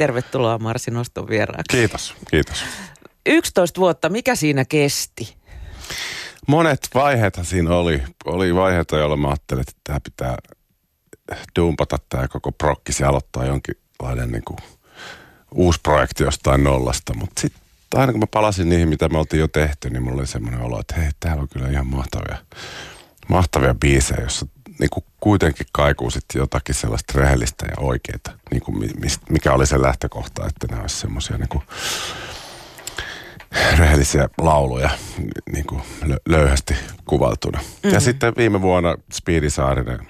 Tervetuloa Marsi Noston vieraaksi. Kiitos, kiitos. 11 vuotta, mikä siinä kesti? Monet vaiheethan siinä oli. Oli vaiheita, joilla mä ajattelin, että tämä pitää dumpata tämä koko prokkisi ja aloittaa jonkinlainen niin kuin, uusi projekti jostain nollasta. Mutta sitten aina kun mä palasin niihin, mitä me oltiin jo tehty, niin mulla oli semmoinen olo, että hei, täällä on kyllä ihan mahtavia, mahtavia biisejä, jossa niin kuin kuitenkin kaikuu sitten jotakin sellaista rehellistä ja oikeita, niin kuin mikä oli se lähtökohta, että nämä olisi semmoisia niin kuin rehellisiä lauluja niin kuin löyhästi kuvaltuna. Mm-hmm. Ja sitten viime vuonna Speedy Saarinen,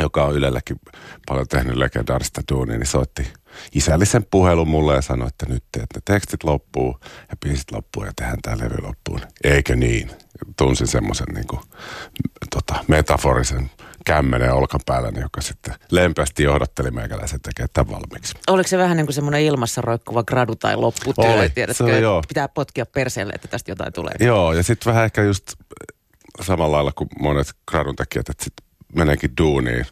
joka on Ylelläkin paljon tehnyt legendaarista duunia, niin soitti isällisen puhelun mulle ja sanoi, että nyt teet ne tekstit loppuu ja biisit loppuu ja tehdään tämä levy loppuun. Eikö niin? Tunsin semmoisen niin kuin, tota, metaforisen kämmenen olkapäällä, joka sitten lempeästi johdatteli meikäläisen tekemään tämän valmiiksi. Oliko se vähän niin kuin semmoinen ilmassa roikkuva gradu tai lopputyö, Oli. tiedätkö, se, joo. pitää potkia perseelle, että tästä jotain tulee? Joo, ja sitten vähän ehkä just samalla lailla kuin monet gradun tekijät, että sitten meneekin duuniin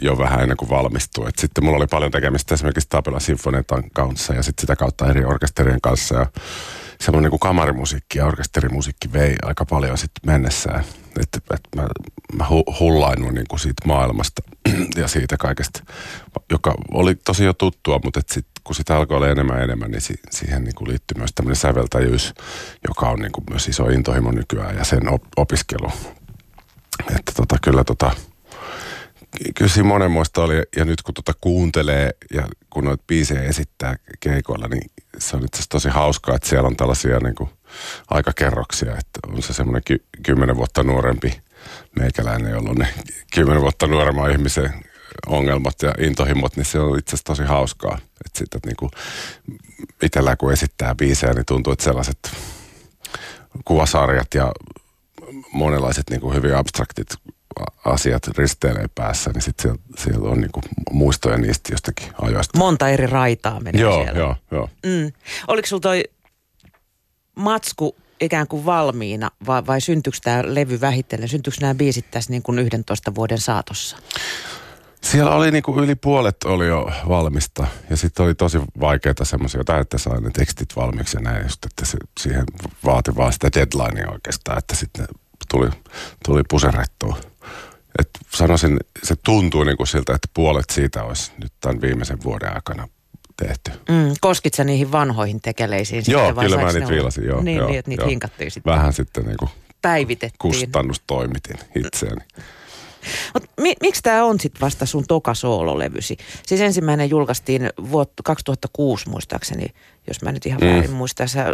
jo vähän ennen kuin valmistuu. Et sitten mulla oli paljon tekemistä esimerkiksi Tapela Sinfonietan kanssa ja sitten sitä kautta eri orkesterien kanssa. Ja semmoinen kuin kamarimusiikki ja orkesterimusiikki vei aika paljon sitten mennessään. Että et mä, mä hullainut niin kuin siitä maailmasta ja siitä kaikesta, joka oli tosi jo tuttua, mutta et sit, kun sitä alkoi olla enemmän ja enemmän, niin si, siihen niin kuin liittyy myös tämmöinen säveltäjyys, joka on niin kuin myös iso intohimo nykyään ja sen op, opiskelu. Että tota, kyllä tota, kyllä siinä monenmoista oli. Ja nyt kun tuota kuuntelee ja kun noita biisejä esittää keikoilla, niin se on itse tosi hauskaa, että siellä on tällaisia niin kuin aikakerroksia. Että on se semmoinen ky- kymmenen vuotta nuorempi meikäläinen, jolla on ne kymmenen vuotta nuoremman ihmisen ongelmat ja intohimot, niin se on itse asiassa tosi hauskaa. Että sitten niin kuin itsellä kun esittää biisejä, niin tuntuu, että sellaiset kuvasarjat ja monenlaiset niin kuin hyvin abstraktit asiat risteilee päässä, niin sitten siellä, siellä on niinku muistoja niistä jostakin ajoista. Monta eri raitaa menee joo, siellä. Joo, joo. Mm. Oliko sulla toi matsku ikään kuin valmiina vai, vai syntyykö tämä levy vähitellen? Syntyykö nämä biisit tässä niin kuin 11 vuoden saatossa? Siellä oli niin kuin yli puolet oli jo valmista ja sitten oli tosi vaikeita semmoisia, että saa ne tekstit valmiiksi ja näin, just, että se, siihen vaati vaan sitä deadlinea oikeastaan, että sitten tuli, tuli puserettua. Et sanoisin, se tuntuu niin kuin siltä, että puolet siitä olisi nyt tämän viimeisen vuoden aikana tehty. Mm, koskit sä niihin vanhoihin tekeleisiin Joo, sitten, kyllä mä niitä viilasin, joo. Niin, joo, niin että niitä joo. hinkattiin sitten. Vähän sitten niin kuin Päivitettiin. kustannustoimitin itseäni. Mut mi- miksi tämä on sitten vasta sun toka soololevysi? Siis ensimmäinen julkaistiin vuotta 2006 muistaakseni, jos mä nyt ihan mm. väärin muistan. Sä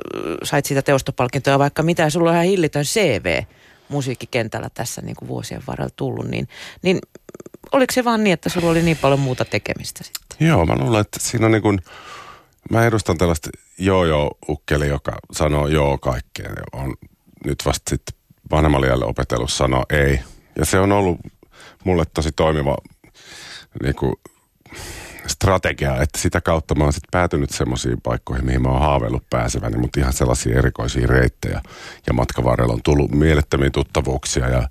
sait siitä teostopalkintoa vaikka mitä, sulla on ihan hillitön CV musiikkikentällä tässä niin kuin vuosien varrella tullut, niin, niin oliko se vaan niin, että sulla oli niin paljon muuta tekemistä sitten? Joo, mä luulen, että siinä on niin kuin, mä edustan tällaista joo-joo-ukkeli, joka sanoo joo kaikkeen. On nyt vasta sitten vanhemmalle opetellut sanoa ei. Ja se on ollut mulle tosi toimiva niin kuin, strategia, että sitä kautta mä oon sitten päätynyt semmoisiin paikkoihin, mihin mä oon haaveillut pääseväni, mutta ihan sellaisia erikoisia reittejä. Ja matkan on tullut mielettömiä tuttavuuksia ja,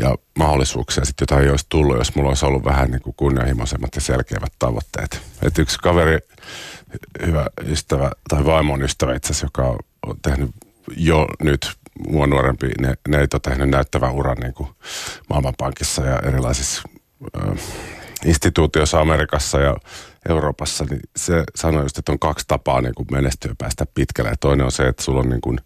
ja mahdollisuuksia sitten, jotain ei olisi tullut, jos mulla olisi ollut vähän niin kuin kunnianhimoisemmat ja selkeämmät tavoitteet. Et yksi kaveri, hyvä ystävä, tai vaimon ystävä itse asiassa, joka on tehnyt jo nyt mua nuorempi ne, neito tehnyt näyttävän uran niin kuin Maailmanpankissa ja erilaisissa instituutiossa Amerikassa ja Euroopassa, niin se sanoi just, että on kaksi tapaa niin kuin menestyä ja päästä pitkälle. Ja toinen on se, että sulla on niin kuin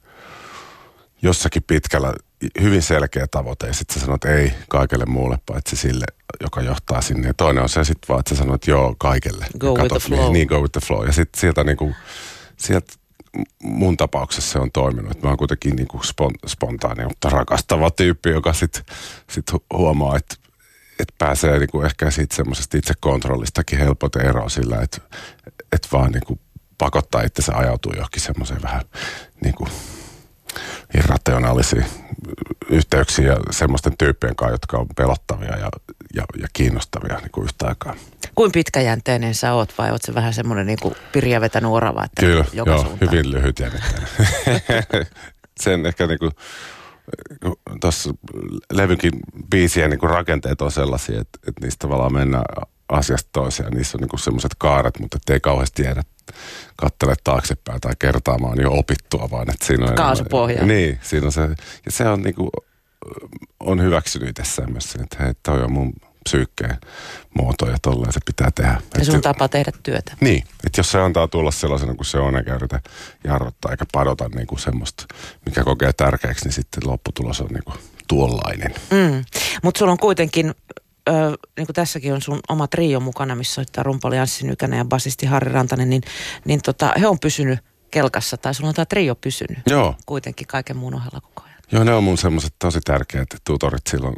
jossakin pitkällä hyvin selkeä tavoite ja sitten sä sanot ei kaikelle muulle paitsi sille, joka johtaa sinne. Ja toinen on se sitten vaan, että sä sanot joo kaikelle. Go with the flow. Niin, go with the flow. Ja sitten sieltä niin kuin, sieltä mun tapauksessa se on toiminut. Mä oon kuitenkin niin kuin spontaani, mutta rakastava tyyppi, joka sitten sit huomaa, että että pääsee niin kuin ehkä siitä semmoisesta itsekontrollistakin helpoten eroon sillä, että, että vaan niin kuin pakottaa itsensä ajautuu johonkin semmoiseen vähän niin kuin irrationaalisiin yhteyksiin ja semmoisten tyyppien kanssa, jotka on pelottavia ja, ja, ja kiinnostavia niin kuin yhtä aikaa. Kuin pitkäjänteinen sä oot vai oot se vähän semmoinen niin kuin pirja vetänyt orava? Että Kyllä, joka joo, suuntaan? hyvin lyhytjännitteinen. Sen ehkä niin kuin tuossa levynkin biisien niin rakenteet on sellaisia, että, että niistä tavallaan mennään asiasta toiseen. Niissä on niinku semmoiset kaaret, mutta ei kauheasti tiedä kattele taaksepäin tai kertaamaan jo opittua, vaan että siinä on... Kaasupohja. Niin, siinä on se, ja se on niinku, on hyväksynyt itse myös sen, että hei, toi on mun psyykkeen muoto ja tolleen se pitää tehdä. Ja sun Et- tapa tehdä työtä. niin, että jos se antaa tulla sellaisena kuin se on, eikä yritä jarruttaa eikä padota niin kuin semmoista, mikä kokee tärkeäksi, niin sitten lopputulos on niin kuin tuollainen. Mm. Mutta sulla on kuitenkin, ö, niin kuin tässäkin on sun oma trio mukana, missä soittaa rumpali Anssi Nykänen ja basisti Harri Rantanen, niin, niin tota, he on pysynyt kelkassa, tai sulla on tämä trio pysynyt Joo, kuitenkin kaiken muun ohella koko ajan. joo ne on mun semmoiset tosi tärkeät tutorit silloin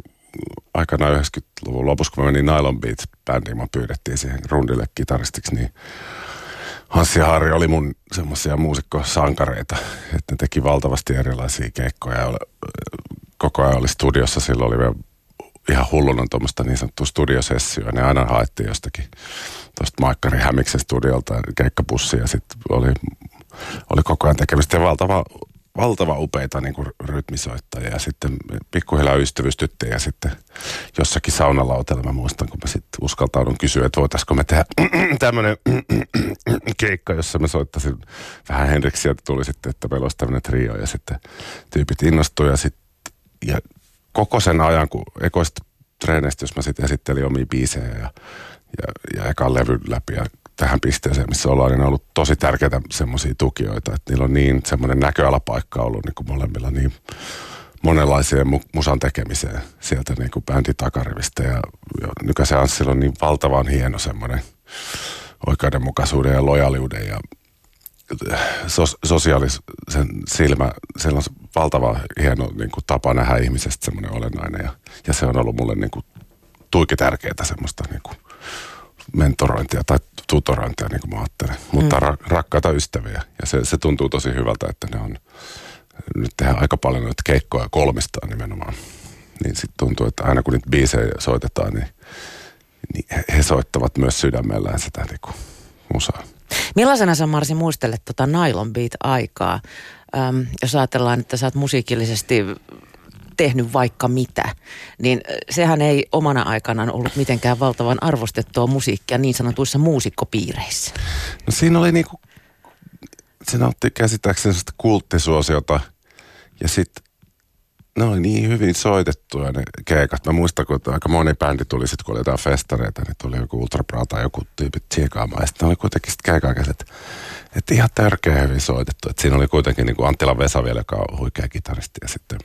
aikana 90-luvun lopussa, kun mä menin Nylon Beats-bändiin, mä pyydettiin siihen rundille kitaristiksi, niin Hanssi ja Harri oli mun semmoisia muusikkosankareita, että ne teki valtavasti erilaisia keikkoja. Koko ajan oli studiossa, silloin oli vielä ihan hulluna tuommoista niin sanottua studiosessioa. Ne aina haettiin jostakin tuosta Maikkari Hämiksen studiolta keikkapussia ja sitten oli, oli koko ajan tekemistä ja valtava, valtava upeita niin kuin rytmisoittajia ja sitten pikkuhiljaa ystävystyttiin ja sitten jossakin saunalautella mä muistan, kun mä sitten uskaltaudun kysyä, että voitaisiko me tehdä tämmöinen keikka, jossa mä soittaisin vähän Henriksiä, että tuli sitten, että meillä olisi tämmöinen trio ja sitten tyypit innostuivat ja sitten ja koko sen ajan, kun ekoista treeneistä, jos mä sitten esittelin omia biisejä ja, ja, ja ekan levyn läpi ja tähän pisteeseen, missä ollaan, niin on ollut tosi tärkeitä semmoisia tukijoita, että niillä on niin semmoinen näköalapaikka ollut niin kuin molemmilla niin monenlaiseen mu- musan tekemiseen sieltä niin kuin bändin takarivistä. Ja, ja Nykäsen Anssilla on niin valtavan hieno semmoinen oikeudenmukaisuuden ja lojaliuden ja sos, sosiaalisen silmä, sillä on valtava hieno niin kuin, tapa nähdä ihmisestä semmoinen olennainen. Ja, ja se on ollut mulle niin kuin, tuiki tärkeää semmoista niin kuin, mentorointia tai tutorointia, niin kuin mä ajattelen. Mutta ra, rakkaita ystäviä ja se, se tuntuu tosi hyvältä, että ne on nyt tehdään aika paljon noita keikkoja kolmistaan nimenomaan. Niin sitten tuntuu, että aina kun niitä biisejä soitetaan, niin, niin he, he soittavat myös sydämellään sitä niin kuin, musaa. Millaisena sä Marsi muistelet tota Nylon Beat-aikaa, Öm, jos ajatellaan, että sä oot musiikillisesti tehnyt vaikka mitä, niin sehän ei omana aikanaan ollut mitenkään valtavan arvostettua musiikkia niin sanotuissa muusikkopiireissä. No siinä oli niinku, se nautti käsittääkseni sellaista kulttisuosiota ja sitten ne oli niin hyvin soitettuja ne keikat. Mä muistan, kun aika moni bändi tuli sitten, kun oli jotain festareita, niin tuli joku Ultra Bra tai joku tyypit tsiekaamaan. Ja sitten ne oli kuitenkin sitten keikaikäiset, että ihan tärkeä hyvin soitettu. Et siinä oli kuitenkin niin kuin Anttila Vesa vielä, joka on huikea kitaristi. Ja sitten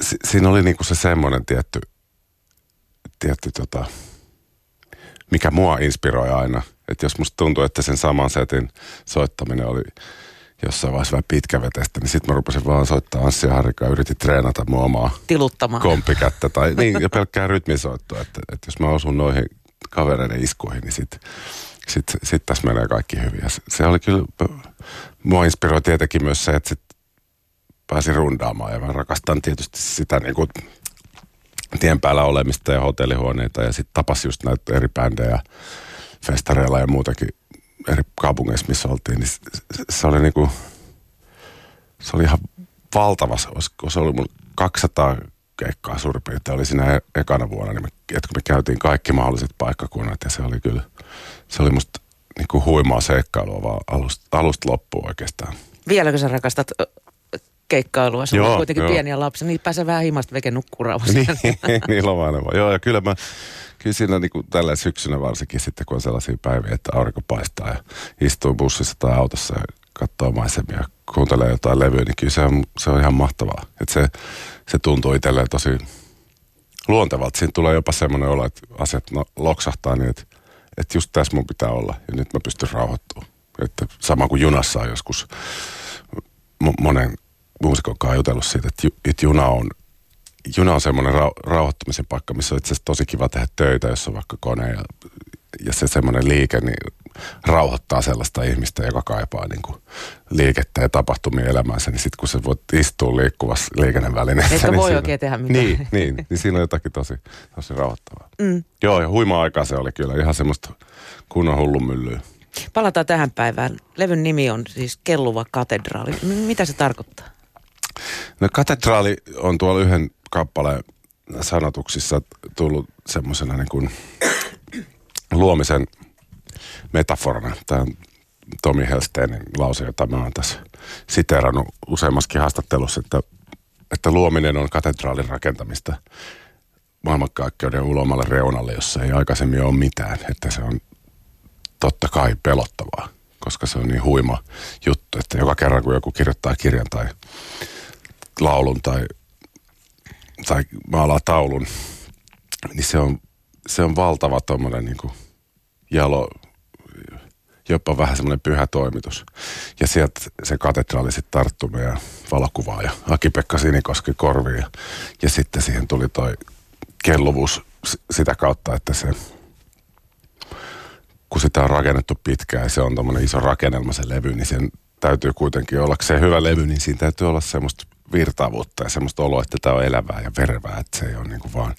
si, siinä oli niin kuin se semmoinen tietty, tietty tota, mikä mua inspiroi aina. Että jos musta tuntuu, että sen saman setin soittaminen oli jossain vaiheessa vähän pitkävetestä, niin sitten mä rupesin vaan soittaa Anssi ja Harrika ja yritin treenata mun omaa Tiluttamaan. kompikättä tai niin, ja pelkkää rytmisoittoa. Että, että jos mä osun noihin kavereiden iskuihin, niin sitten sit, sit tässä menee kaikki hyvin. Ja se, se oli kyllä, mua inspiroi tietenkin myös se, että sit pääsin rundaamaan. Ja mä rakastan tietysti sitä niin kuin tien päällä olemista ja hotellihuoneita ja sitten tapas just näitä eri bändejä festareilla ja muutenkin eri kaupungeissa, missä oltiin, niin se, oli niinku, se oli ihan valtava, se, se oli mun 200 keikkaa suurin piirtein. Oli siinä e- ekana vuonna, niin me, että kun me käytiin kaikki mahdolliset paikkakunnat ja se oli kyllä, se oli musta niinku huimaa seikkailua vaan alusta, alusta loppuun oikeastaan. Vieläkö sä rakastat keikkailua? Joo, olet kuitenkin joo. pieniä lapsia, niin pääsee vähän himasta veke nukkuu rauhassa. niin, niin lomainen vaan. Joo, ja kyllä mä, kyllä siinä niin kuin tällä syksynä varsinkin sitten, kun on sellaisia päiviä, että aurinko paistaa ja istuu bussissa tai autossa ja katsoo maisemia ja kuuntelee jotain levyä, niin kyllä se on, se on ihan mahtavaa. Että se, se tuntuu itselleen tosi luontevalta. Siinä tulee jopa semmoinen olo, että asiat no, loksahtaa niin, että, että just tässä mun pitää olla ja nyt mä pystyn rauhoittumaan. Että sama kuin junassa on joskus mo- monen muusikon kanssa jutellut siitä, että, ju, että juna on juna on semmoinen rau, rauhoittumisen paikka, missä on itse asiassa tosi kiva tehdä töitä, jos on vaikka kone ja, ja se semmoinen liike, niin rauhoittaa sellaista ihmistä, joka kaipaa niin kuin liikettä ja tapahtumia elämäänsä, niin sitten kun sä voit istua liikkuvassa liikennevälineessä. Etkä niin voi siinä- oikein tehdä mitään. Niin, niin, niin siinä on jotakin tosi, tosi rauhoittavaa. Mm. Joo, ja huima aikaa se oli kyllä ihan semmoista kunnon hullunmyllyä. Palataan tähän päivään. Levyn nimi on siis Kelluva katedraali. M- mitä se tarkoittaa? No katedraali on tuolla yhden kappaleen sanotuksissa tullut semmoisena niin kuin luomisen metaforana. Tämä on Tomi Helsteinin lause, jota mä oon tässä siterannut useammaskin haastattelussa, että, että luominen on katedraalin rakentamista maailmankaikkeuden ulomalle reunalle, jossa ei aikaisemmin ole mitään. Että se on totta kai pelottavaa, koska se on niin huima juttu, että joka kerran kun joku kirjoittaa kirjan tai laulun tai, tai maalaa taulun, niin se on, se on valtava tuommoinen niin jalo, jopa vähän semmoinen pyhä toimitus. Ja sieltä se katedraali sitten tarttui meidän valokuvaaja Aki-Pekka Sinikoski korviin. Ja, ja sitten siihen tuli toi kelluvuus sitä kautta, että se kun sitä on rakennettu pitkään ja se on tommonen iso rakennelma se levy, niin sen täytyy kuitenkin olla se hyvä levy, niin siinä täytyy olla semmoista virtaavuutta ja semmoista oloa, että tämä on elävää ja verevää, että se ei ole niin kuin vaan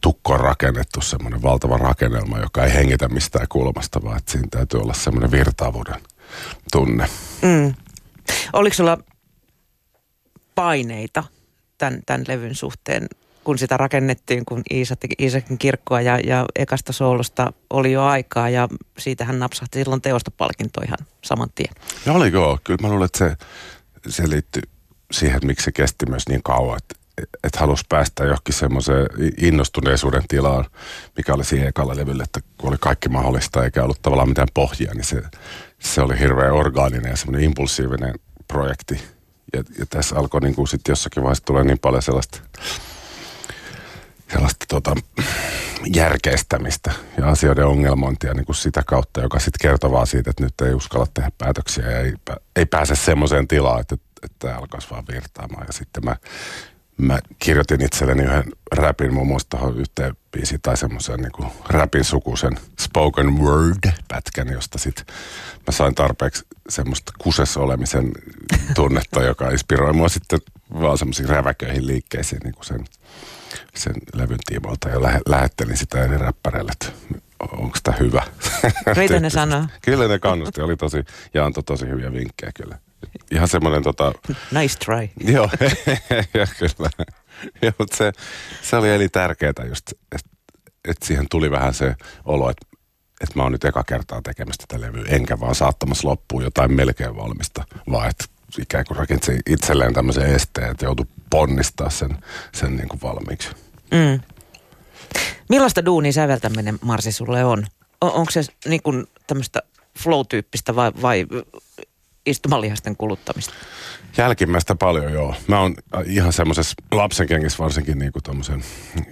tukkoon rakennettu semmoinen valtava rakennelma, joka ei hengitä mistään kulmasta, vaan että siinä täytyy olla semmoinen virtaavuuden tunne. Mm. Oliko sulla paineita tämän, tämän levyn suhteen, kun sitä rakennettiin, kun Iisa teki Iisakin kirkkoa ja, ja ekasta soolosta oli jo aikaa ja siitähän napsahti silloin teostopalkinto ihan saman tien. Ja oliko? Kyllä mä luulen, että se, se liittyy siihen, että miksi se kesti myös niin kauan, että että halusi päästä johonkin semmoiseen innostuneisuuden tilaan, mikä oli siihen ekalla levylle, että kun oli kaikki mahdollista eikä ollut tavallaan mitään pohjaa, niin se, se oli hirveän orgaaninen ja semmoinen impulsiivinen projekti. Ja, ja tässä alkoi niin kuin sitten jossakin vaiheessa tulee niin paljon sellaista, sellaista tota, järkeistämistä ja asioiden ongelmointia niin kuin sitä kautta, joka sitten kertoo vaan siitä, että nyt ei uskalla tehdä päätöksiä ja ei, ei pääse semmoiseen tilaan, että että tämä alkaisi vaan virtaamaan. Ja sitten mä, mä kirjoitin itselleni yhden räpin muun muassa tuohon yhteen biisiin tai semmoisen niin räpin sukuisen spoken word-pätkän, josta sitten mä sain tarpeeksi semmoista kusessa olemisen tunnetta, joka inspiroi mua sitten vaan semmoisiin räväköihin liikkeisiin niin kuin sen, sen levyn tiimoilta ja lähe, lähettelin sitä eri räppäreille, että onko tämä hyvä. Mitä ne sanoo? Kyllä ne kannusti, oli tosi, ja antoi tosi hyviä vinkkejä kyllä ihan semmoinen tota... Nice try. Joo, ja kyllä. Ja, mutta se, se oli eli tärkeää just, että et siihen tuli vähän se olo, että et mä oon nyt eka kertaa tekemässä tätä levyä, enkä vaan saattamassa loppuun jotain melkein valmista, vaan että ikään kuin rakensi itselleen tämmöisen esteen, että joutui ponnistaa sen, sen niin kuin valmiiksi. Mm. Millaista duunia säveltäminen, Marsi, sulle on? on onko se niin kuin tämmöistä flow-tyyppistä vai, vai istumalihasten kuluttamista? Jälkimmäistä paljon, joo. Mä oon ihan semmoisessa lapsenkengissä varsinkin niin kuin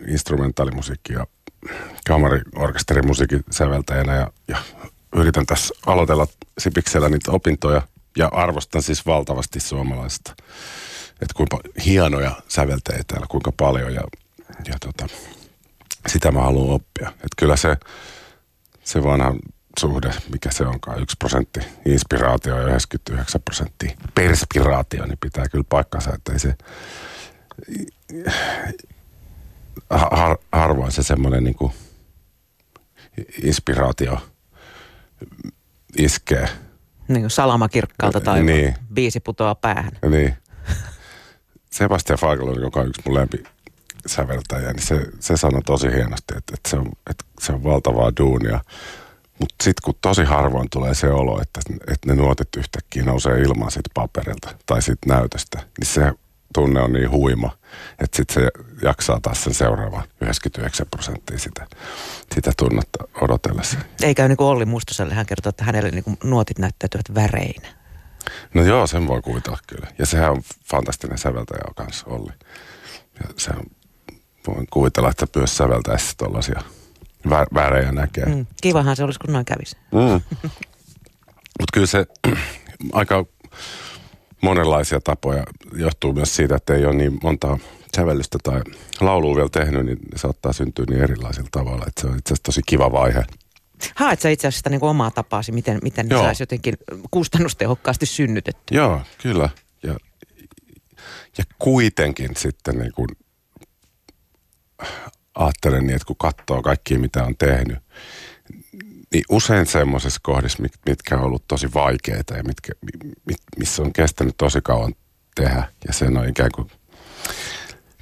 instrumentaalimusiikki ja kamariorkesterimusiikin säveltäjänä ja, ja yritän tässä aloitella sipiksellä niitä opintoja ja arvostan siis valtavasti suomalaista. Että kuinka hienoja säveltäjiä täällä, kuinka paljon ja, ja tota, sitä mä haluan oppia. Että kyllä se, se vanha suhde, mikä se onkaan, yksi prosentti inspiraatio ja 99 prosenttia perspiraatio, niin pitää kyllä paikkansa, että ei se har, harvoin se semmoinen niin inspiraatio iskee. Niin kuin salamakirkkaalta tai niin. biisi putoaa päähän. Niin. Sebastian Fagelon, joka on yksi mun lempi säveltäjä, niin se, se sanoi tosi hienosti, että, että, se on, että se on valtavaa duunia mutta sitten kun tosi harvoin tulee se olo, että, että ne nuotit yhtäkkiä nousee ilmaan siitä paperilta tai siitä näytöstä, niin se tunne on niin huima, että sitten se jaksaa taas sen seuraavan 99 prosenttia sitä, sitä tunnetta odotellessa. Ei käy niin kuin Olli Mustoselle, hän kertoo, että hänelle niin kuin nuotit näyttäytyvät väreinä. No joo, sen voi kuvitella kyllä. Ja sehän on fantastinen säveltäjä kanssa Olli. Ja se on, voin kuvitella, että myös säveltäessä tuollaisia vä- värejä näkee. Mm. Kivahan se olisi, kun noin kävisi. Mm. Mutta kyllä se aika monenlaisia tapoja johtuu myös siitä, että ei ole niin monta sävellystä tai laulua vielä tehnyt, niin ne saattaa syntyä niin erilaisilla tavalla. Että se on itse asiassa tosi kiva vaihe. Haet sä itse asiassa niin omaa tapaasi, miten, miten ne saisi jotenkin kustannustehokkaasti synnytetty? Joo, kyllä. Ja, ja kuitenkin sitten niin kuin ajattelen niin, että kun katsoo kaikkia, mitä on tehnyt, niin usein semmoisessa kohdissa, mitkä on ollut tosi vaikeita ja mitkä, missä on kestänyt tosi kauan tehdä, ja sen on ikään kuin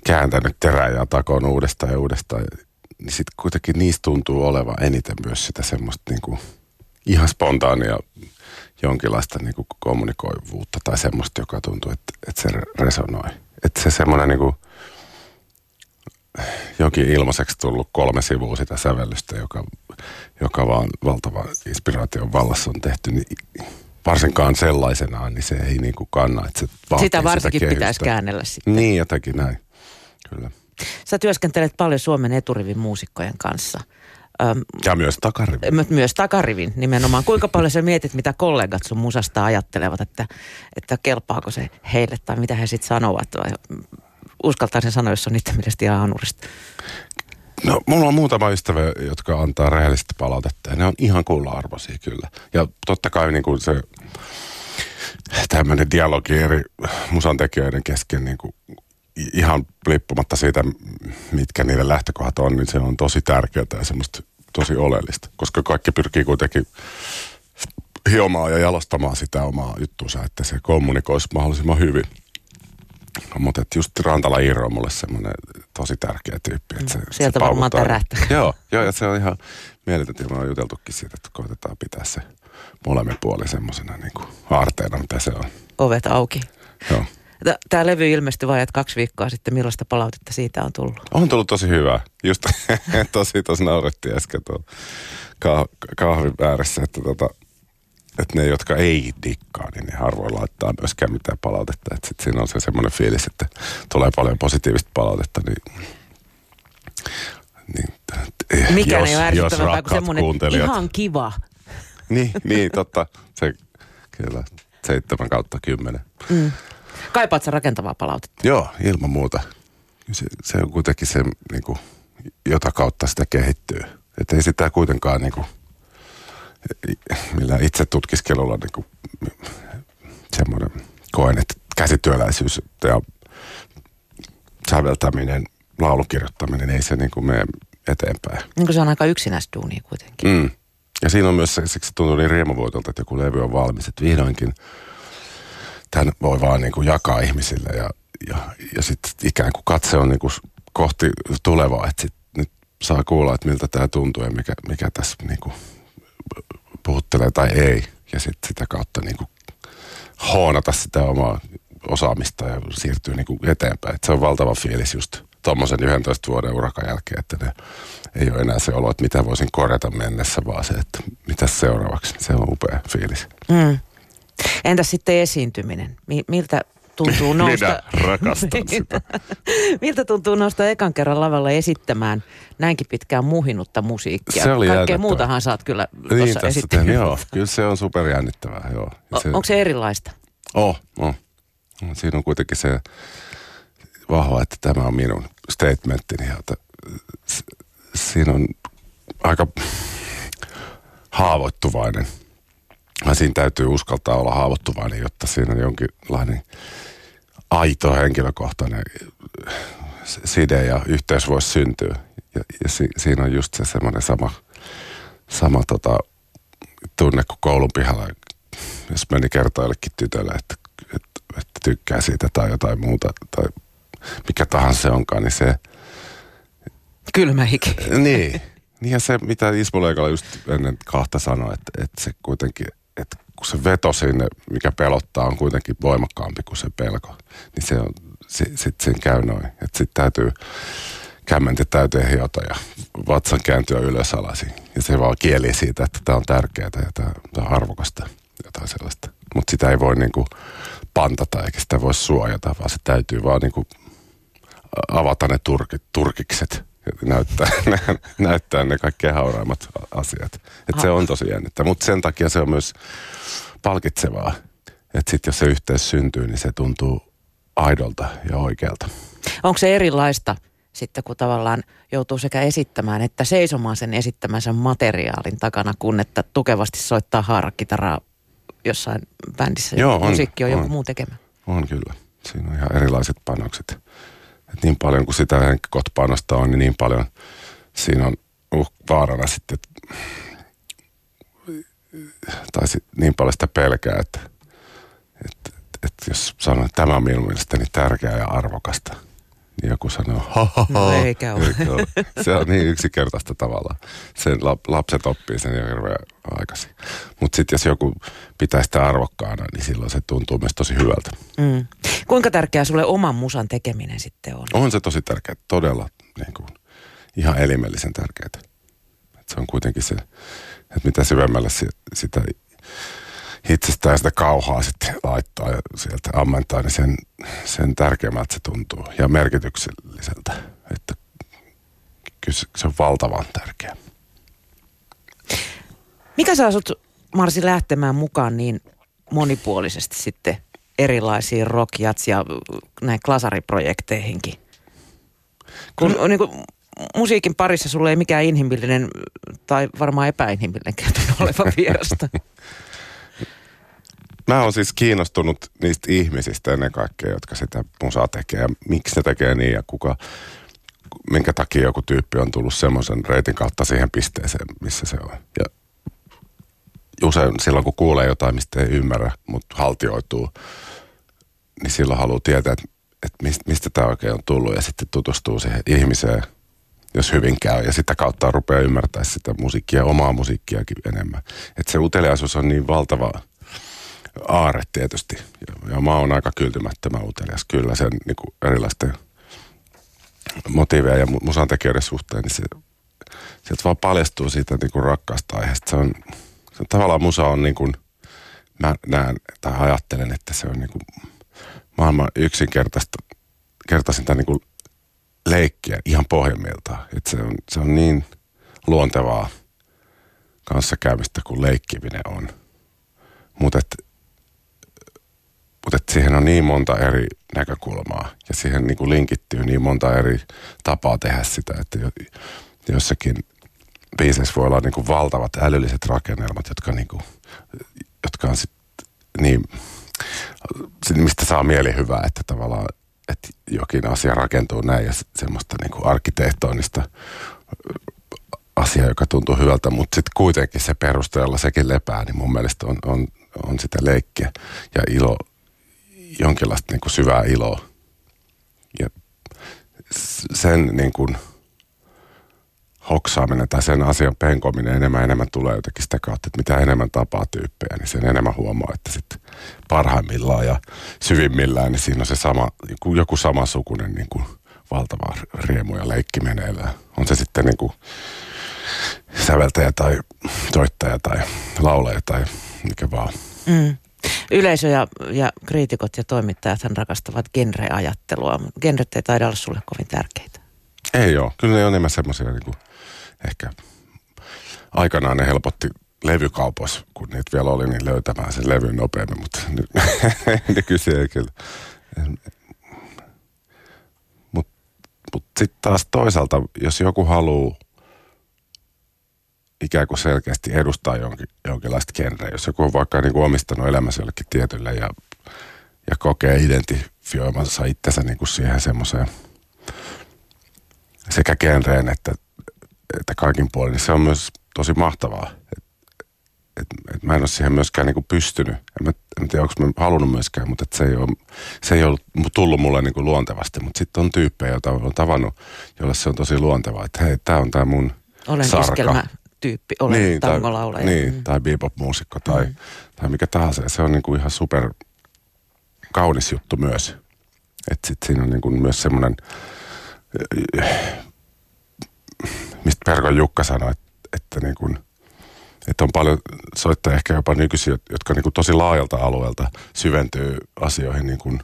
kääntänyt terää ja takoon uudestaan ja uudestaan. Niin sitten kuitenkin niistä tuntuu olevan eniten myös sitä semmoista niin kuin ihan spontaania jonkinlaista niin kuin kommunikoivuutta tai semmoista, joka tuntuu, että, että se resonoi. Että se semmoinen niin kuin, jokin ilmaiseksi tullut kolme sivua sitä sävellystä, joka, joka vaan valtava inspiraation vallassa on tehty, niin varsinkaan sellaisenaan, niin se ei niin kuin kanna. Että se sitä varsinkin sitä pitäisi käännellä sitten. Niin, jotenkin näin, kyllä. Sä työskentelet paljon Suomen eturivin muusikkojen kanssa. Öm, ja myös takarivin. Myös takarivin nimenomaan. Kuinka paljon sä mietit, mitä kollegat sun musasta ajattelevat, että, että kelpaako se heille tai mitä he sitten sanovat? Vai uskaltaisin sanoa, jos on niiden mielestä ihan anurista? No, mulla on muutama ystävä, jotka antaa rehellistä palautetta ja ne on ihan kuulla-arvoisia kyllä. Ja totta kai niin kuin se tämmöinen dialogi eri musantekijöiden kesken niin kuin ihan lippumatta siitä, mitkä niiden lähtökohdat on, niin se on tosi tärkeää ja semmoista tosi oleellista. Koska kaikki pyrkii kuitenkin hiomaan ja jalostamaan sitä omaa juttuunsa, että se kommunikoisi mahdollisimman hyvin. Mutta just Rantala Iiro on mulle semmoinen tosi tärkeä tyyppi. Että se, mm, Sieltä se varmaan tärähtää. Joo, joo, ja se on ihan mieletöntä. Me on juteltukin siitä, että koitetaan pitää se molemmin puoli semmoisena niin aarteena, mitä se on. Ovet auki. Joo. Tämä levy ilmestyi vain kaksi viikkoa sitten. Millaista palautetta siitä on tullut? On tullut tosi hyvää. Just tosi tosi naurettiin äsken tuolla kahvin ääressä, että tota, että ne, jotka ei dikkaa, niin ne harvoin laittaa myöskään mitään palautetta. Että sit siinä on se semmoinen fiilis, että tulee paljon positiivista palautetta, niin, niin Mikään jos, ei ärsyttävämpää kuin semmoinen ihan kiva. Niin, niin totta. Se kyllä seitsemän kautta kymmenen. Mm. Kaipaat sä rakentavaa palautetta? Joo, ilman muuta. Se, se on kuitenkin se, niin kuin, jota kautta sitä kehittyy. Että ei sitä kuitenkaan niin kuin, millä itse tutkiskelulla niin kuin, semmoinen koen, että käsityöläisyys ja säveltäminen, laulukirjoittaminen, ei se niin kuin mene eteenpäin. Niin kuin se on aika yksinäistä duunia kuitenkin. Mm. Ja siinä on myös, siksi tuntuu niin riemuvoitolta, että joku levy on valmis, että vihdoinkin tämän voi vaan niin kuin jakaa ihmisille ja, ja, ja sitten ikään kuin katse on niin kuin kohti tulevaa, että sit nyt saa kuulla, että miltä tämä tuntuu ja mikä, mikä tässä niin kuin puhuttelee tai ei. Ja sitten sitä kautta niin kuin hoonata sitä omaa osaamista ja siirtyy niin kuin eteenpäin. Et se on valtava fiilis just tuommoisen 11 vuoden urakan jälkeen, että ne ei ole enää se olo, että mitä voisin korjata mennessä, vaan se, että mitä seuraavaksi. Se on upea fiilis. Mm. Entä sitten esiintyminen? Miltä tuntuu nousta... Minä rakastan sitä. Miltä tuntuu nousta ekan kerran lavalla esittämään näinkin pitkään muhinutta musiikkia? Se oli Kaikkea muutahan saat kyllä niin, tässä Joo, kyllä se on superjännittävää, joo. Se, onko se erilaista? Oh, oh. Siinä on kuitenkin se vahva, että tämä on minun statementtini. Että siinä on aika haavoittuvainen – siinä täytyy uskaltaa olla haavoittuvainen, jotta siinä on jonkinlainen aito henkilökohtainen side ja yhteys voisi syntyä. Ja, ja si, siinä on just se semmoinen sama, sama tota, tunne kuin koulun pihalla, jos meni kertoa jollekin tytölle, että, että, että tykkää siitä tai jotain muuta, tai mikä tahansa se onkaan, niin se... Kylmä hiki. Niin. Niin ja se, mitä Ismo Leikala just ennen kahta sanoi, että, että se kuitenkin että kun se veto sinne, mikä pelottaa, on kuitenkin voimakkaampi kuin se pelko, niin se on, sitten sit sen käy noin. Että sitten täytyy kämmentä täytyy hiota ja vatsan kääntyä ylös alasin. Ja se vaan kieli siitä, että tämä on tärkeää ja tämä on arvokasta, jotain sellaista. Mutta sitä ei voi niinku pantata eikä sitä voi suojata, vaan se täytyy vaan niinku avata ne turkit, turkikset näyttää, näyttää ne kaikkein hauraimmat asiat. Et se on tosi jännittä, mutta sen takia se on myös palkitsevaa. Että sitten jos se yhteys syntyy, niin se tuntuu aidolta ja oikealta. Onko se erilaista sitten, kun tavallaan joutuu sekä esittämään että seisomaan sen esittämänsä materiaalin takana, kun että tukevasti soittaa haarakitaraa jossain bändissä. Joo, on, musiikki on, on joku muu tekemä. On kyllä. Siinä on ihan erilaiset panokset. Et niin paljon kuin sitä henkikotpanosta on, niin niin paljon siinä on uh, vaarana sitten, että, tai sit niin paljon sitä pelkää, että, että, että jos sanon, että tämä on minun mielestäni tärkeää ja arvokasta, joku sanoo, ha, ha, ha. No eikä ole. Eikö ole? Se on niin yksinkertaista tavalla. Sen lap, lapset oppii sen jo hirveän aikaisin. Mutta sitten jos joku pitää sitä arvokkaana, niin silloin se tuntuu myös tosi hyvältä. Mm. Kuinka tärkeää sulle oman musan tekeminen sitten on? On se tosi tärkeää, todella niin kuin, ihan elimellisen tärkeää. Et se on kuitenkin se, että mitä syvemmälle si, sitä itsestään sitä kauhaa sitten laittaa ja sieltä ammentaa, niin sen, sen tärkeämmältä se tuntuu ja merkitykselliseltä. Että kyllä se, on valtavan tärkeä. Mikä saa sut, Marsi, lähtemään mukaan niin monipuolisesti sitten erilaisiin rock, jats ja näin klasariprojekteihinkin? Kun on niin kuin, musiikin parissa sulle ei mikään inhimillinen tai varmaan epäinhimillinen tunnu olevan vierasta. Mä oon siis kiinnostunut niistä ihmisistä ennen kaikkea, jotka sitä musaa tekee ja miksi ne tekee niin ja kuka, minkä takia joku tyyppi on tullut semmoisen reitin kautta siihen pisteeseen, missä se on. Ja usein silloin, kun kuulee jotain, mistä ei ymmärrä, mutta haltioituu, niin silloin haluaa tietää, että, että mistä, tämä oikein on tullut ja sitten tutustuu siihen ihmiseen, jos hyvin käy. Ja sitä kautta rupeaa ymmärtää sitä musiikkia, omaa musiikkiakin enemmän. Että se uteliaisuus on niin valtava aare tietysti. Ja, ja mä oon aika kyltymättömän utelias. Kyllä sen niin kuin erilaisten motiiveja ja musan tekijöiden suhteen, niin se, sieltä vaan paljastuu siitä niin kuin rakkaasta aiheesta. Se on, se on tavallaan musa on niin kuin, mä näen tai ajattelen, että se on niin kuin maailman yksinkertaista kertaisinta niin kuin leikkiä ihan pohjimmiltaan. Että se on, se on niin luontevaa kanssakäymistä kuin leikkiminen on. Mutta mutta että siihen on niin monta eri näkökulmaa ja siihen niin kuin linkittyy niin monta eri tapaa tehdä sitä, että jossakin biiseissä voi olla niin kuin valtavat älylliset rakennelmat, jotka, niin kuin, jotka on sit niin, mistä saa mieli hyvää, että tavallaan että jokin asia rakentuu näin ja semmoista niin kuin arkkitehtonista asiaa, joka tuntuu hyvältä, mutta sitten kuitenkin se perusteella sekin lepää, niin mun mielestä on, on, on sitä leikkiä ja ilo, jonkinlaista niin kuin syvää iloa. Ja sen niin kuin hoksaaminen tai sen asian penkominen enemmän enemmän tulee jotenkin sitä kautta, että mitä enemmän tapaa tyyppejä, niin sen enemmän huomaa, että sitten parhaimmillaan ja syvimmillään, niin siinä on se sama, joku samansukunen niin kuin valtava riemu ja leikki meneillään. On se sitten niin kuin säveltäjä tai soittaja tai laulaja tai mikä vaan. Mm. Yleisö ja, ja kriitikot ja toimittajat rakastavat genreajattelua. Genret ei taida olla sulle kovin tärkeitä. Ei ole. Kyllä ne on enemmän semmoisia niin kuin, ehkä aikanaan ne helpotti levykaupoissa, kun niitä vielä oli, niin löytämään sen levyn nopeammin, mutta nyt ne kysyy kyllä. Mutta mut sitten taas toisaalta, jos joku haluaa ikään kuin selkeästi edustaa jonkin, jonkinlaista genreä. Jos joku on vaikka niin kuin omistanut elämänsä jollekin tietylle ja, ja kokee identifioimansa itsensä niin kuin siihen semmoiseen sekä genreen että, että kaikin puolin, niin se on myös tosi mahtavaa. Et, et, et mä en ole siihen myöskään niin kuin pystynyt. En mä, en tiedä, onko mä halunnut myöskään, mutta et se, ei ole, se ei ole tullut mulle niin kuin luontevasti. Mutta sitten on tyyppejä, joita olen tavannut, joille se on tosi luontevaa. Että hei, tämä on tämä mun Olen sarka. iskelmä tyyppi olen niin, tangolaulaja. Tai, niin, mm. tai bebop-muusikko tai, mm. tai mikä tahansa. Se on niin kuin ihan super kaunis juttu myös. Että sitten siinä on niin kuin myös semmoinen, mistä Perkon Jukka sanoi, että, että, niin kuin, että on paljon soittajia ehkä jopa nykyisiä, jotka niin kuin tosi laajalta alueelta syventyy asioihin niin kuin,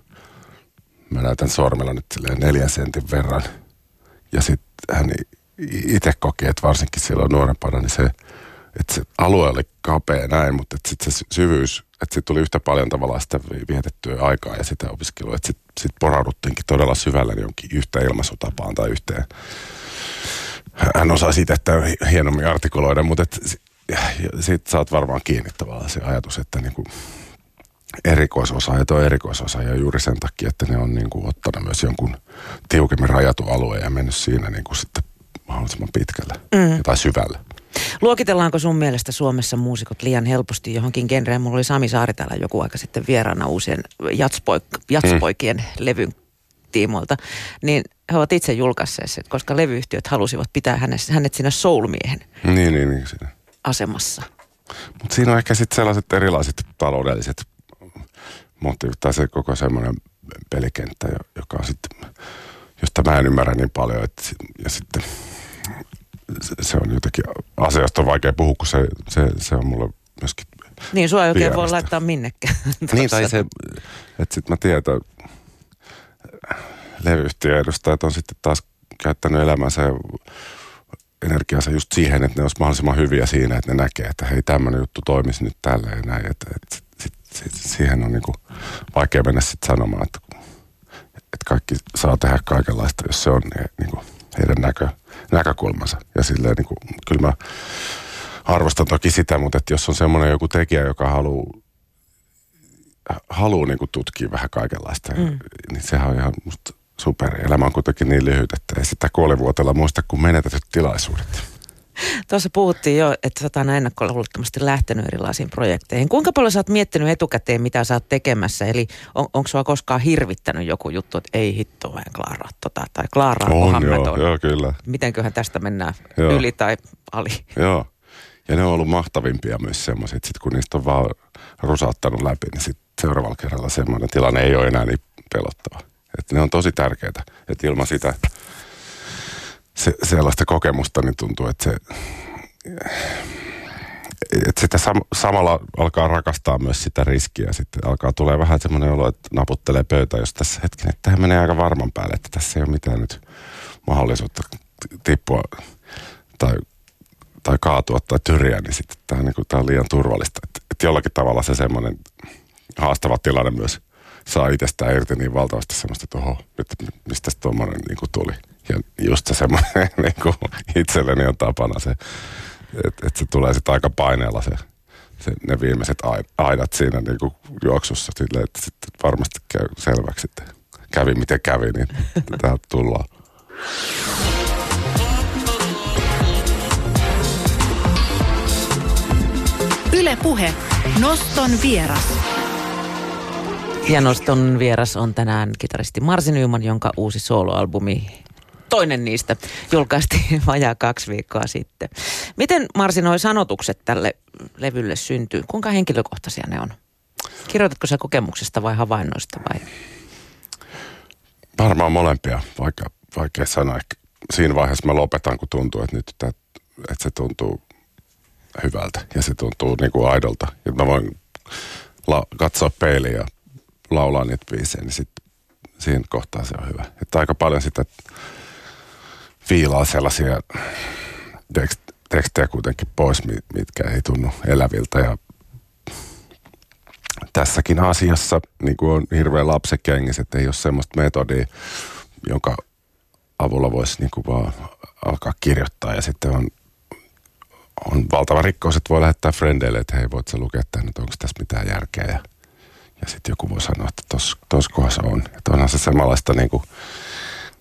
mä näytän sormella nyt neljän sentin verran. Ja sitten hän itse koki, että varsinkin silloin nuorempana, niin se, että se alue oli kapea näin, mutta sitten se syvyys, että sitten tuli yhtä paljon tavallaan sitä vietettyä aikaa ja sitä opiskelua, että sitten sit porauduttiinkin todella syvälle jonkin yhteen ilmaisutapaan tai yhteen. Hän osaa siitä, että hienommin artikuloida, mutta et, siitä saat varmaan kiinni tavallaan se ajatus, että niin kuin erikoisosaajat on erikoisosaajia juuri sen takia, että ne on niin kuin ottanut myös jonkun tiukemmin rajatu alueen ja mennyt siinä niin kuin sitten mahdollisimman pitkälle mm. tai syvälle. Luokitellaanko sun mielestä Suomessa muusikot liian helposti johonkin genreen? Mulla oli Sami Saari täällä joku aika sitten vieraana uusien jatspoik- jatspoikien mm. levyn tiimoilta. Niin he ovat itse julkaisseet sen, koska levyyhtiöt halusivat pitää hänet, hänet siinä soulmiehen Niin, niin, niin. Siinä. asemassa. Mutta siinä on ehkä sitten sellaiset erilaiset taloudelliset motiivit tai se koko semmoinen pelikenttä, jo- joka on sitten, josta mä en ymmärrä niin paljon. Että, ja sitten se, se on jotenkin, asioista on vaikea puhua, kun se, se, se on mulle myöskin Niin, sua ei oikein voi laittaa minnekään. Niin, tai se, että sitten mä tiedän, että levyyhtiöedustajat on sitten taas käyttänyt elämänsä ja energiansa just siihen, että ne olisi mahdollisimman hyviä siinä, että ne näkee, että hei tämmöinen juttu toimisi nyt tälle ja näin. Että, että sit, sit, siihen on niinku vaikea mennä sitten sanomaan, että, että kaikki saa tehdä kaikenlaista, jos se on ne, niinku heidän näkö, näkökulmansa. Ja silleen niinku, kyllä mä arvostan toki sitä, mutta että jos on semmoinen joku tekijä, joka haluaa haluaa niin kuin tutkia vähän kaikenlaista, mm. niin sehän on ihan musta super. Elämä on kuitenkin niin lyhyt, että ei sitä kuolivuotella muista kuin menetetyt tilaisuudet. Tuossa puhuttiin jo, että sä oot ennakkoluulottomasti lähtenyt erilaisiin projekteihin. Kuinka paljon sä oot miettinyt etukäteen, mitä sä oot tekemässä? Eli on, onko sua koskaan hirvittänyt joku juttu, että ei hitto, mä en klaaraa tota, tai klaaraa On, joo, ton. joo, kyllä. Mitenköhän tästä mennään Joo. yli tai ali? Joo. Ja ne on ollut mahtavimpia myös semmoisia, että sit kun niistä on vaan rusauttanut läpi, niin sit seuraavalla kerralla semmoinen tilanne ei ole enää niin pelottava. Että ne on tosi tärkeitä. Että ilman sitä se, sellaista kokemusta, niin tuntuu, että se että sitä sam- samalla alkaa rakastaa myös sitä riskiä. Sitten alkaa tulee vähän semmoinen olo, että naputtelee pöytä, jos tässä hetken, että tähän menee aika varman päälle, että tässä ei ole mitään nyt mahdollisuutta tippua tai, tai kaatua tai tyriä, niin sitten tämä, niin kuin, tämä on liian turvallista. Että, että jollakin tavalla se semmoinen haastava tilanne myös saa itsestään irti niin valtavasti semmoista, että oho, nyt mistä tuommoinen niin tuli. Ja just se semmoinen niin kuin itselleni on tapana se, että et se tulee sitten aika paineella se, se, ne viimeiset ai- aidat siinä niin kuin juoksussa silleen, että sitten varmasti käy selväksi, että kävi miten kävi, niin täältä tullaan. Yle Puhe. Noston vieras. Ja noston vieras on tänään kitaristi Marsi Nyman, jonka uusi soloalbumi, toinen niistä, julkaistiin vajaa kaksi viikkoa sitten. Miten Marsi noi sanotukset tälle levylle syntyy? Kuinka henkilökohtaisia ne on? Kirjoitatko sä kokemuksesta vai havainnoista vai? Varmaan molempia, vaikka vaikea sanoa. Siinä vaiheessa mä lopetan, kun tuntuu, että nyt tää, että se tuntuu hyvältä ja se tuntuu niin kuin aidolta. Ja mä voin la- katsoa peiliin ja laulaa niitä biisejä, niin sit siinä kohtaa se on hyvä. Että aika paljon sitä viilaa sellaisia tekst- tekstejä kuitenkin pois, mi- mitkä ei tunnu eläviltä. Ja tässäkin asiassa niin kuin on hirveän lapsekengis, että ei ole semmoista metodia, jonka avulla voisi niin kuin vaan alkaa kirjoittaa. Ja sitten on, on valtava rikkous, että voi lähettää frendeille, että hei, voit sä lukea tänne, että onko tässä mitään järkeä. Ja, ja sitten joku voi sanoa, että tos, tos kohdassa on. Että onhan se samanlaista niin kuin,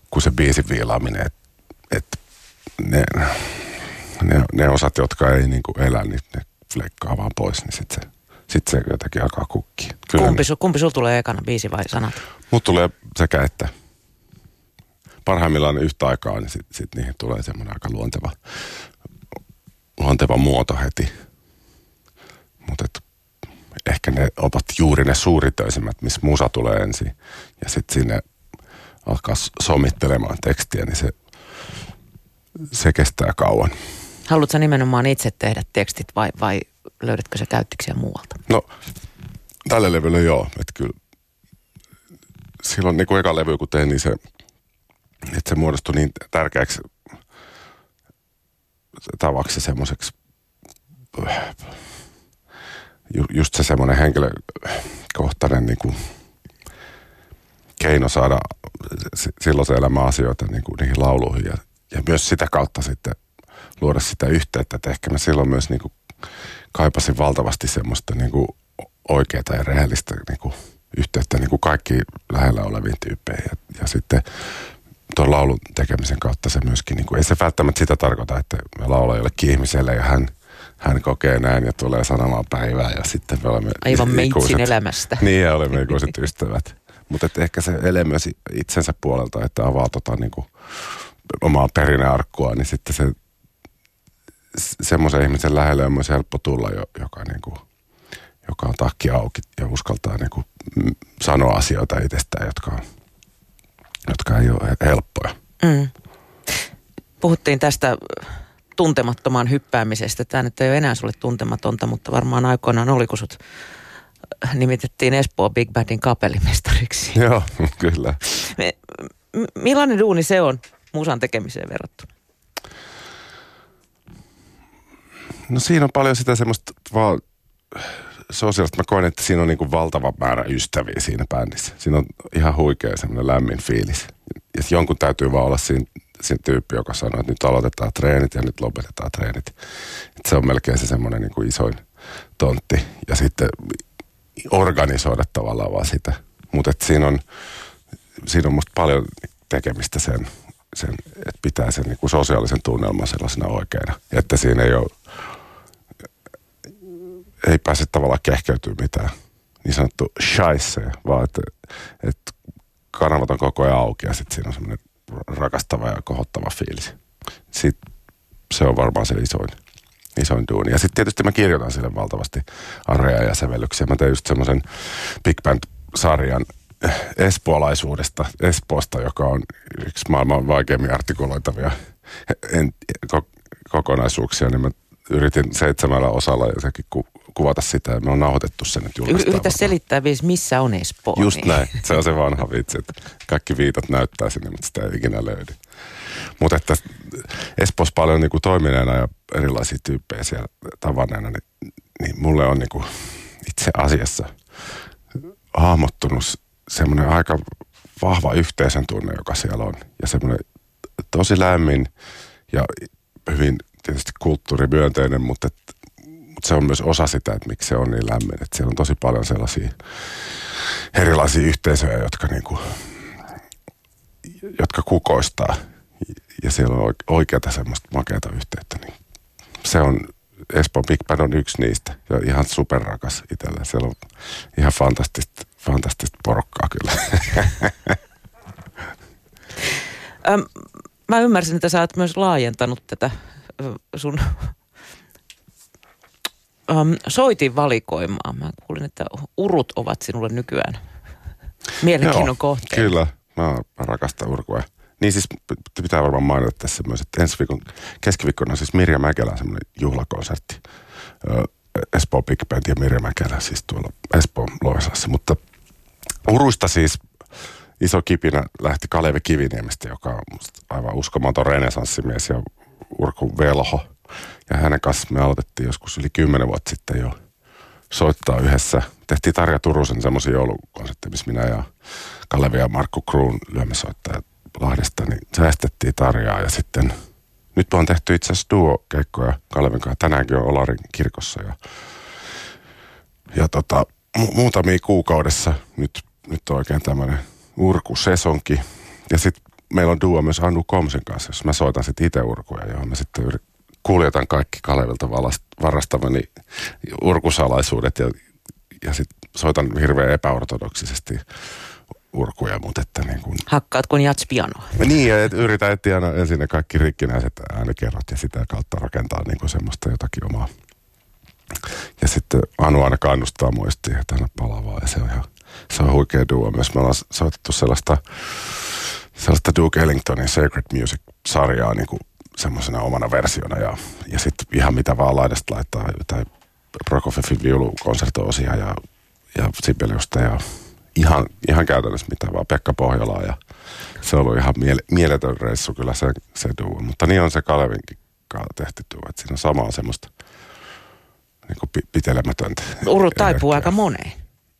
kuin se biisin viilaaminen, että, että ne, ne, ne, osat, jotka ei niin kuin elä, niin ne fleikkaa vaan pois, niin sitten se, sit se jotenkin alkaa kukkia. Kyllä Kumpi, su, kumpi sul tulee ekana, biisi vai sanat? Mut tulee sekä että. Parhaimmillaan ne yhtä aikaa, niin sitten sit niihin tulee semmoinen aika luonteva, luonteva muoto heti. Mutta ehkä ne ovat juuri ne suuritöisimmät, missä musa tulee ensin. Ja sitten sinne alkaa somittelemaan tekstiä, niin se, se kestää kauan. Haluatko nimenomaan itse tehdä tekstit vai, vai löydätkö sä käyttiksiä muualta? No, tälle levylle joo. Että kyllä silloin niin kuin eka levy, kun tein, niin se, että se muodostui niin tärkeäksi tavaksi semmoiseksi, ju, just se semmoinen henkilökohtainen niin kuin keino saada s- silloisen elämän asioita niin kuin niihin lauluihin ja, ja myös sitä kautta sitten luoda sitä yhteyttä, että ehkä mä silloin myös niin kuin kaipasin valtavasti semmoista niin kuin oikeaa ja rehellistä niin kuin yhteyttä niin kuin kaikki lähellä oleviin tyyppeihin. Ja, ja sitten tuon laulun tekemisen kautta se myöskin, niin kuin, ei se välttämättä sitä tarkoita, että me laulaa jollekin ihmiselle ja hän, hän kokee näin ja tulee sanomaan päivää ja sitten me olemme Aivan meitsin elämästä. Niin ja olemme ikuiset ystävät. Mutta ehkä se elee myös itsensä puolelta, että avaa tota niin kuin omaa perinnearkkua, niin sitten se semmoisen ihmisen lähelle on myös helppo tulla, joka, niin kuin, joka on takki auki ja uskaltaa niin kuin, sanoa asioita itsestään, jotka, on, jotka ei ole helppoja. Mm. Puhuttiin tästä tuntemattomaan hyppäämisestä. Tämä nyt ei ole enää sulle tuntematonta, mutta varmaan aikoinaan oli, kun sut nimitettiin Espoo Big Bandin kapellimestariksi. Joo, kyllä. Millainen duuni se on musan tekemiseen verrattuna? No siinä on paljon sitä semmoista vaan sosiaalista. Mä koen, että siinä on niin kuin valtava määrä ystäviä siinä bändissä. Siinä on ihan huikea semmoinen lämmin fiilis. Ja jonkun täytyy vaan olla siinä, siinä tyyppi, joka sanoo, että nyt aloitetaan treenit ja nyt lopetetaan treenit. Et se on melkein se semmoinen niin kuin isoin tontti. Ja sitten organisoida tavallaan vaan sitä. Mutta siinä on, siinä on musta paljon tekemistä sen, sen että pitää sen niin kuin sosiaalisen tunnelman sellaisena oikeana. Että siinä ei ole ei pääse tavallaan kehkeytyä mitään niin sanottu shaisse, vaan että, että kanavat on koko ajan auki ja sitten siinä on semmoinen rakastava ja kohottava fiilis. Sitten se on varmaan se isoin, isoin duuni. Ja sitten tietysti mä kirjoitan sille valtavasti arreja ja sävellyksiä. Mä tein just semmoisen Big Band-sarjan espoolaisuudesta, Espoosta, joka on yksi maailman vaikeimmin artikuloitavia en, ko, kokonaisuuksia, niin mä yritin seitsemällä osalla jotenkin ku, kuvata sitä ja me on nauhoitettu sen nyt julkaistaan. Yritä selittää viisi, missä on Espoo. Just niin. näin. Se on se vanha vitsi, että kaikki viitat näyttää sinne, mutta sitä ei ikinä löydy. Mutta että Espoossa paljon niin kuin toimineena ja erilaisia tyyppejä siellä tavanneena, niin, niin mulle on niin kuin itse asiassa hahmottunut semmoinen aika vahva yhteisön tunne, joka siellä on. Ja semmoinen tosi lämmin ja hyvin tietysti kulttuurimyönteinen, mutta, et, mutta se on myös osa sitä, että miksi se on niin lämmin. Että siellä on tosi paljon sellaisia erilaisia yhteisöjä, jotka, niin kuin, jotka kukoistaa. Ja siellä on oikeata semmoista makeata yhteyttä. Niin se on, Espoon Big Band on yksi niistä. Ja ihan superrakas itsellä. Siellä on ihan fantastista, fantastista porukkaa kyllä. mä ymmärsin, että sä oot myös laajentanut tätä sun soitin valikoimaa. Mä kuulin, että urut ovat sinulle nykyään mielenkiinnon kohteena. Kyllä, mä rakastan urkua. Niin siis pitää varmaan mainita tässä myös, että ensi viikon keskiviikkona siis Mirja Mäkelä semmoinen juhlakonsertti. Espoo Big Band ja Mirja Mäkelä siis tuolla Espoon Loisassa. Mutta uruista siis iso kipinä lähti Kalevi Kiviniemestä, joka on aivan uskomaton renesanssimies ja Urku Velho. Ja hänen kanssa me aloitettiin joskus yli kymmenen vuotta sitten jo soittaa yhdessä. Tehtiin Tarja Turusen semmoisia joulukonsertti, missä minä ja Kalevi ja Markku Kruun lyömäsoittajat Lahdesta, niin säästettiin Tarjaa ja sitten nyt on tehty itse asiassa duo-keikkoja Kalevin kanssa. Tänäänkin on Olarin kirkossa ja, ja tota, mu- muutamia kuukaudessa nyt, nyt on oikein tämmöinen urkusesonki. Ja sitten meillä on duo myös Annu Komsen kanssa, jos mä soitan sitten itse urkuja, johon mä sitten kuljetan kaikki Kalevilta varastavani urkusalaisuudet ja, ja sitten soitan hirveän epäortodoksisesti urkuja, mutta että niin kuin... Hakkaat kun jats pianoa. Niin, ja et yritän etsiä aina ensin ne kaikki rikkinäiset äänikerrot ja sitä kautta rakentaa niin kuin semmoista jotakin omaa. Ja sitten Anu aina kannustaa muistiin, että aina palavaa ja se on ihan, se on huikea duo myös. Me ollaan soitettu sellaista sellaista Duke Ellingtonin Sacred Music-sarjaa niin kuin semmoisena omana versiona ja, ja sitten ihan mitä vaan laidasta laittaa jotain Prokofievin viulukonsertoosia ja, ja Sibeliusta ja ihan, ihan käytännössä mitä vaan Pekka Pohjolaa ja se on ollut ihan miele, mieletön reissu kyllä se, se duo. Mutta niin on se Kalevinkin tehty duo, että siinä on samaa semmoista niin kuin pitelemätöntä. Uru taipuu aika moneen.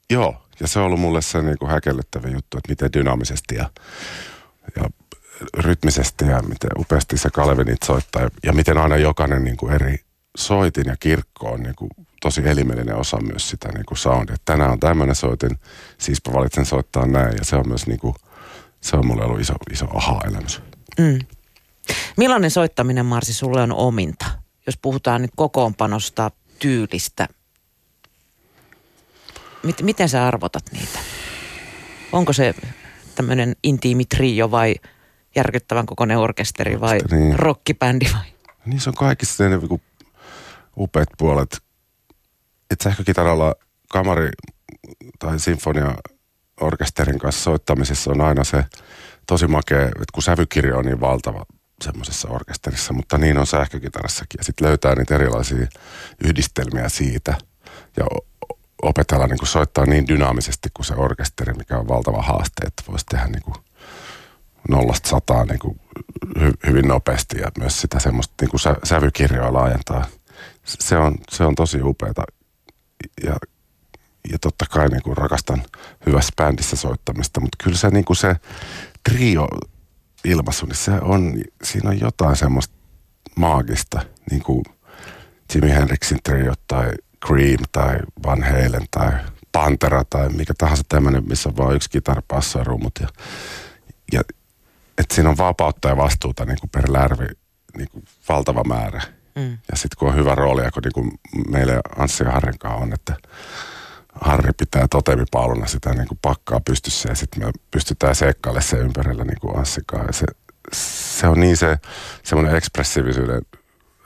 Joo, ja se on ollut mulle se niin kuin häkellyttävä juttu, että miten dynaamisesti ja ja rytmisesti ja miten upeasti se Kalevi niitä soittaa ja miten aina jokainen niin kuin eri soitin ja kirkko on niin kuin tosi elimellinen osa myös sitä niin kuin soundia. Tänään on tämmöinen soitin, siispä valitsen soittaa näin ja se on myös niin kuin, se on mulle ollut iso, iso aha-elämys. Mm. Millainen soittaminen Marsi sulle on ominta, jos puhutaan nyt kokoonpanosta, tyylistä? Miten sä arvotat niitä? Onko se tämmöinen intiimi trio vai järkyttävän kokoinen orkesteri vai Niin. rockibändi vai? Niin se on kaikissa ne niinku upeat puolet. Et sähkökitaralla kamari tai sinfonia orkesterin kanssa soittamisessa on aina se tosi makea, että kun sävykirjo on niin valtava semmoisessa orkesterissa, mutta niin on sähkökitarassakin. Ja sitten löytää niitä erilaisia yhdistelmiä siitä ja opetella niin kuin soittaa niin dynaamisesti kuin se orkesteri, mikä on valtava haaste, että voisi tehdä niin kuin nollasta sataan niin kuin hy- hyvin nopeasti ja myös sitä semmoista niin kuin sä- sävykirjoa laajentaa. Se on, se on tosi upeata ja, ja totta kai niin kuin rakastan hyvässä bändissä soittamista, mutta kyllä se, niin kuin se trio ilmaisu, niin se on, siinä on jotain semmoista maagista, niin kuin Jimi Hendrixin trio tai Cream tai Van Halen tai Pantera tai mikä tahansa tämmöinen, missä on vain yksi kitara, basso ja rummut. Ja, ja että siinä on vapautta ja vastuuta niin kuin per lärvi niin kuin valtava määrä. Mm. Ja sitten kun on hyvä rooli, kun niin kuin meille Anssi ja Harrin on, että Harri pitää totemipaaluna sitä niin kuin pakkaa pystyssä ja sitten me pystytään seikkailemaan sen ympärillä niin kuin Anssikaan. Ja se, se on niin se semmoinen ekspressiivisyyden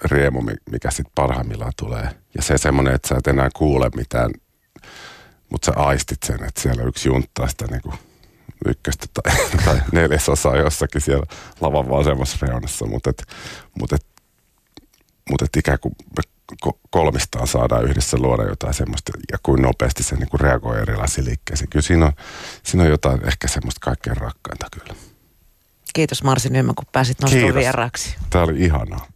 riemu, mi- mikä sitten parhaimmillaan tulee. Ja se semmoinen, että sä et enää kuule mitään, mutta sä aistit sen, että siellä yksi junttaa sitä niin kuin ykköstä tai, tai neljäsosaa jossakin siellä lavan vasemmassa reunassa, mutta mut mut et ikään kuin kolmistaan saadaan yhdessä luoda jotain semmoista ja kuin nopeasti se niin kuin reagoi erilaisiin liikkeisiin. Kyllä siinä on, siinä on jotain ehkä semmoista kaikkein rakkainta kyllä. Kiitos Marsi Nyman, kun pääsit Kiitos. vieraaksi. Tämä oli ihanaa.